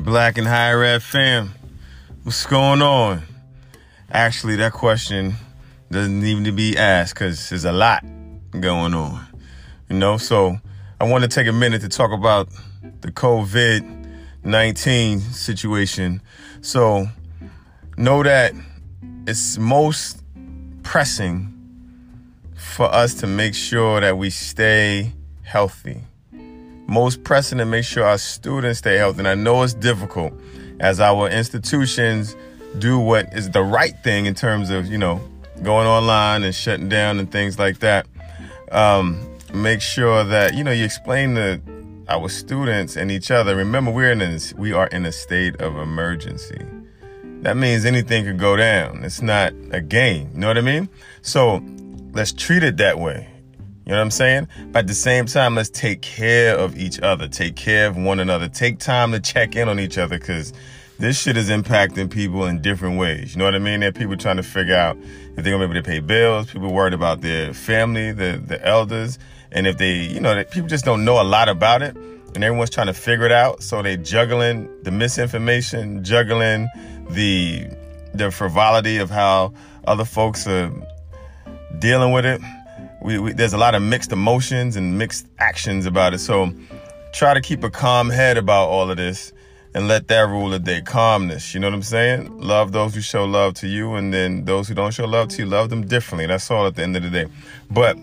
Black and Higher Ed fam, what's going on? Actually, that question doesn't even to be asked because there's a lot going on. You know, so I want to take a minute to talk about the COVID 19 situation. So, know that it's most pressing for us to make sure that we stay healthy most pressing to make sure our students stay healthy. And I know it's difficult as our institutions do what is the right thing in terms of, you know, going online and shutting down and things like that. Um, make sure that, you know, you explain to our students and each other. Remember, we're in a, we are in a state of emergency. That means anything could go down. It's not a game. You know what I mean? So let's treat it that way. You know what I'm saying? But at the same time, let's take care of each other, take care of one another, take time to check in on each other because this shit is impacting people in different ways. You know what I mean? There are people trying to figure out if they're gonna be able to pay bills, people worried about their family, the, the elders, and if they, you know, people just don't know a lot about it and everyone's trying to figure it out. So they juggling the misinformation, juggling the the frivolity of how other folks are dealing with it we, we, there's a lot of mixed emotions and mixed actions about it. So try to keep a calm head about all of this and let that rule the day. Calmness. You know what I'm saying? Love those who show love to you, and then those who don't show love to you, love them differently. That's all at the end of the day. But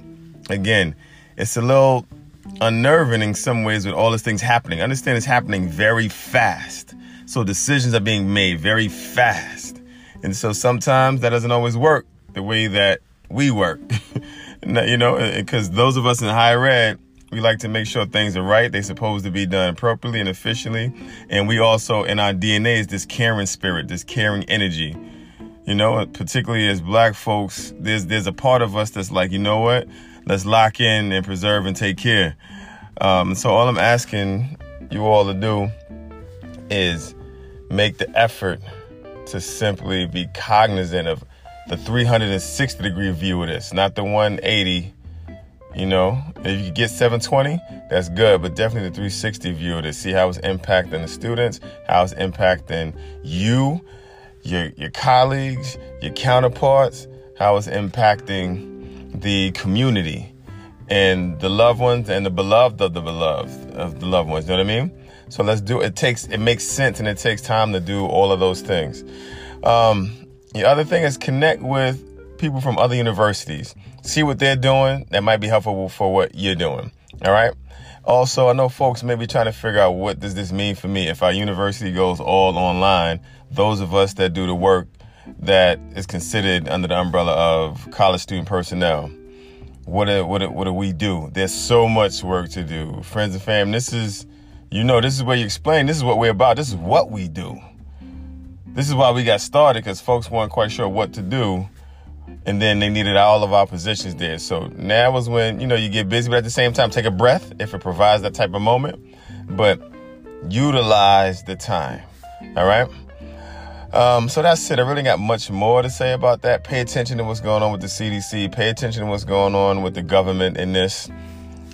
again, it's a little unnerving in some ways with all these things happening. Understand it's happening very fast. So decisions are being made very fast. And so sometimes that doesn't always work the way that we work. You know, because those of us in higher ed, we like to make sure things are right. They're supposed to be done properly and efficiently. And we also, in our DNA, is this caring spirit, this caring energy. You know, particularly as black folks, there's there's a part of us that's like, you know what? Let's lock in and preserve and take care. Um, so all I'm asking you all to do is make the effort to simply be cognizant of the 360 degree view of this, not the 180. You know, if you get 720, that's good, but definitely the 360 view of this. See how it's impacting the students, how it's impacting you, your your colleagues, your counterparts, how it's impacting the community and the loved ones and the beloved of the beloved of the loved ones. You know what I mean? So let's do it. Takes it makes sense and it takes time to do all of those things. Um, the other thing is connect with people from other universities. See what they're doing. That might be helpful for what you're doing. All right. Also, I know folks may be trying to figure out what does this mean for me if our university goes all online. Those of us that do the work that is considered under the umbrella of college student personnel. What do, what do, what do we do? There's so much work to do. Friends and fam, this is, you know, this is where you explain. This is what we're about. This is what we do. This is why we got started because folks weren't quite sure what to do. And then they needed all of our positions there. So now is when, you know, you get busy, but at the same time, take a breath if it provides that type of moment. But utilize the time. All right. Um, so that's it. I really got much more to say about that. Pay attention to what's going on with the CDC. Pay attention to what's going on with the government in this.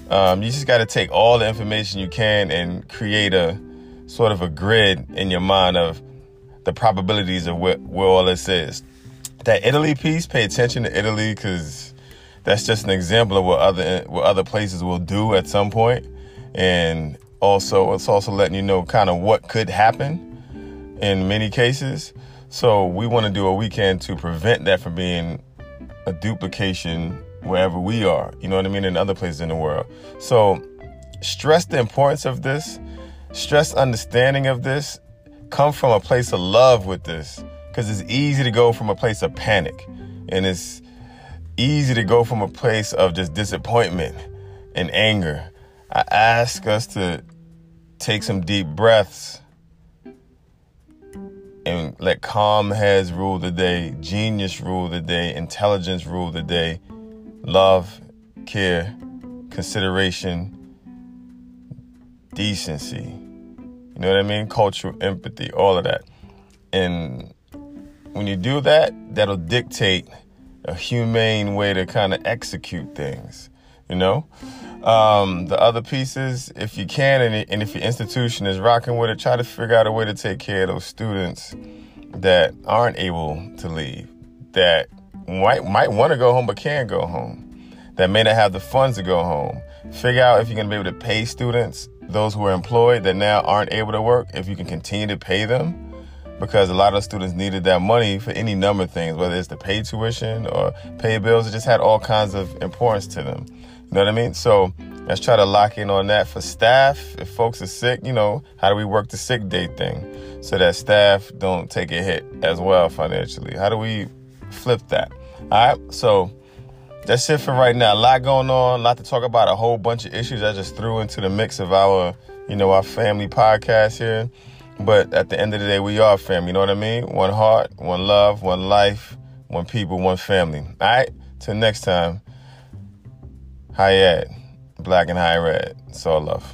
Um, you just got to take all the information you can and create a sort of a grid in your mind of the probabilities of where, where all this is. That Italy piece, pay attention to Italy because that's just an example of what other what other places will do at some point, and also it's also letting you know kind of what could happen in many cases. So we want to do what we can to prevent that from being a duplication wherever we are. You know what I mean? In other places in the world. So stress the importance of this, stress understanding of this, come from a place of love with this because it's easy to go from a place of panic and it's easy to go from a place of just disappointment and anger. I ask us to take some deep breaths and let calm heads rule the day, genius rule the day, intelligence rule the day, love, care, consideration, decency. You know what I mean? Cultural empathy, all of that. And when you do that, that'll dictate a humane way to kind of execute things. You know, um, the other pieces, if you can, and, and if your institution is rocking with it, try to figure out a way to take care of those students that aren't able to leave, that might might want to go home but can't go home, that may not have the funds to go home. Figure out if you're going to be able to pay students, those who are employed that now aren't able to work, if you can continue to pay them because a lot of students needed that money for any number of things, whether it's to pay tuition or pay bills. It just had all kinds of importance to them. You know what I mean? So let's try to lock in on that for staff. If folks are sick, you know, how do we work the sick day thing so that staff don't take a hit as well financially? How do we flip that? All right. So that's it for right now. A lot going on, a lot to talk about, a whole bunch of issues I just threw into the mix of our, you know, our family podcast here. But at the end of the day, we are family. You know what I mean? One heart, one love, one life, one people, one family. All right. Till next time. Hi, Ed. Black and Higher Ed. It's all love.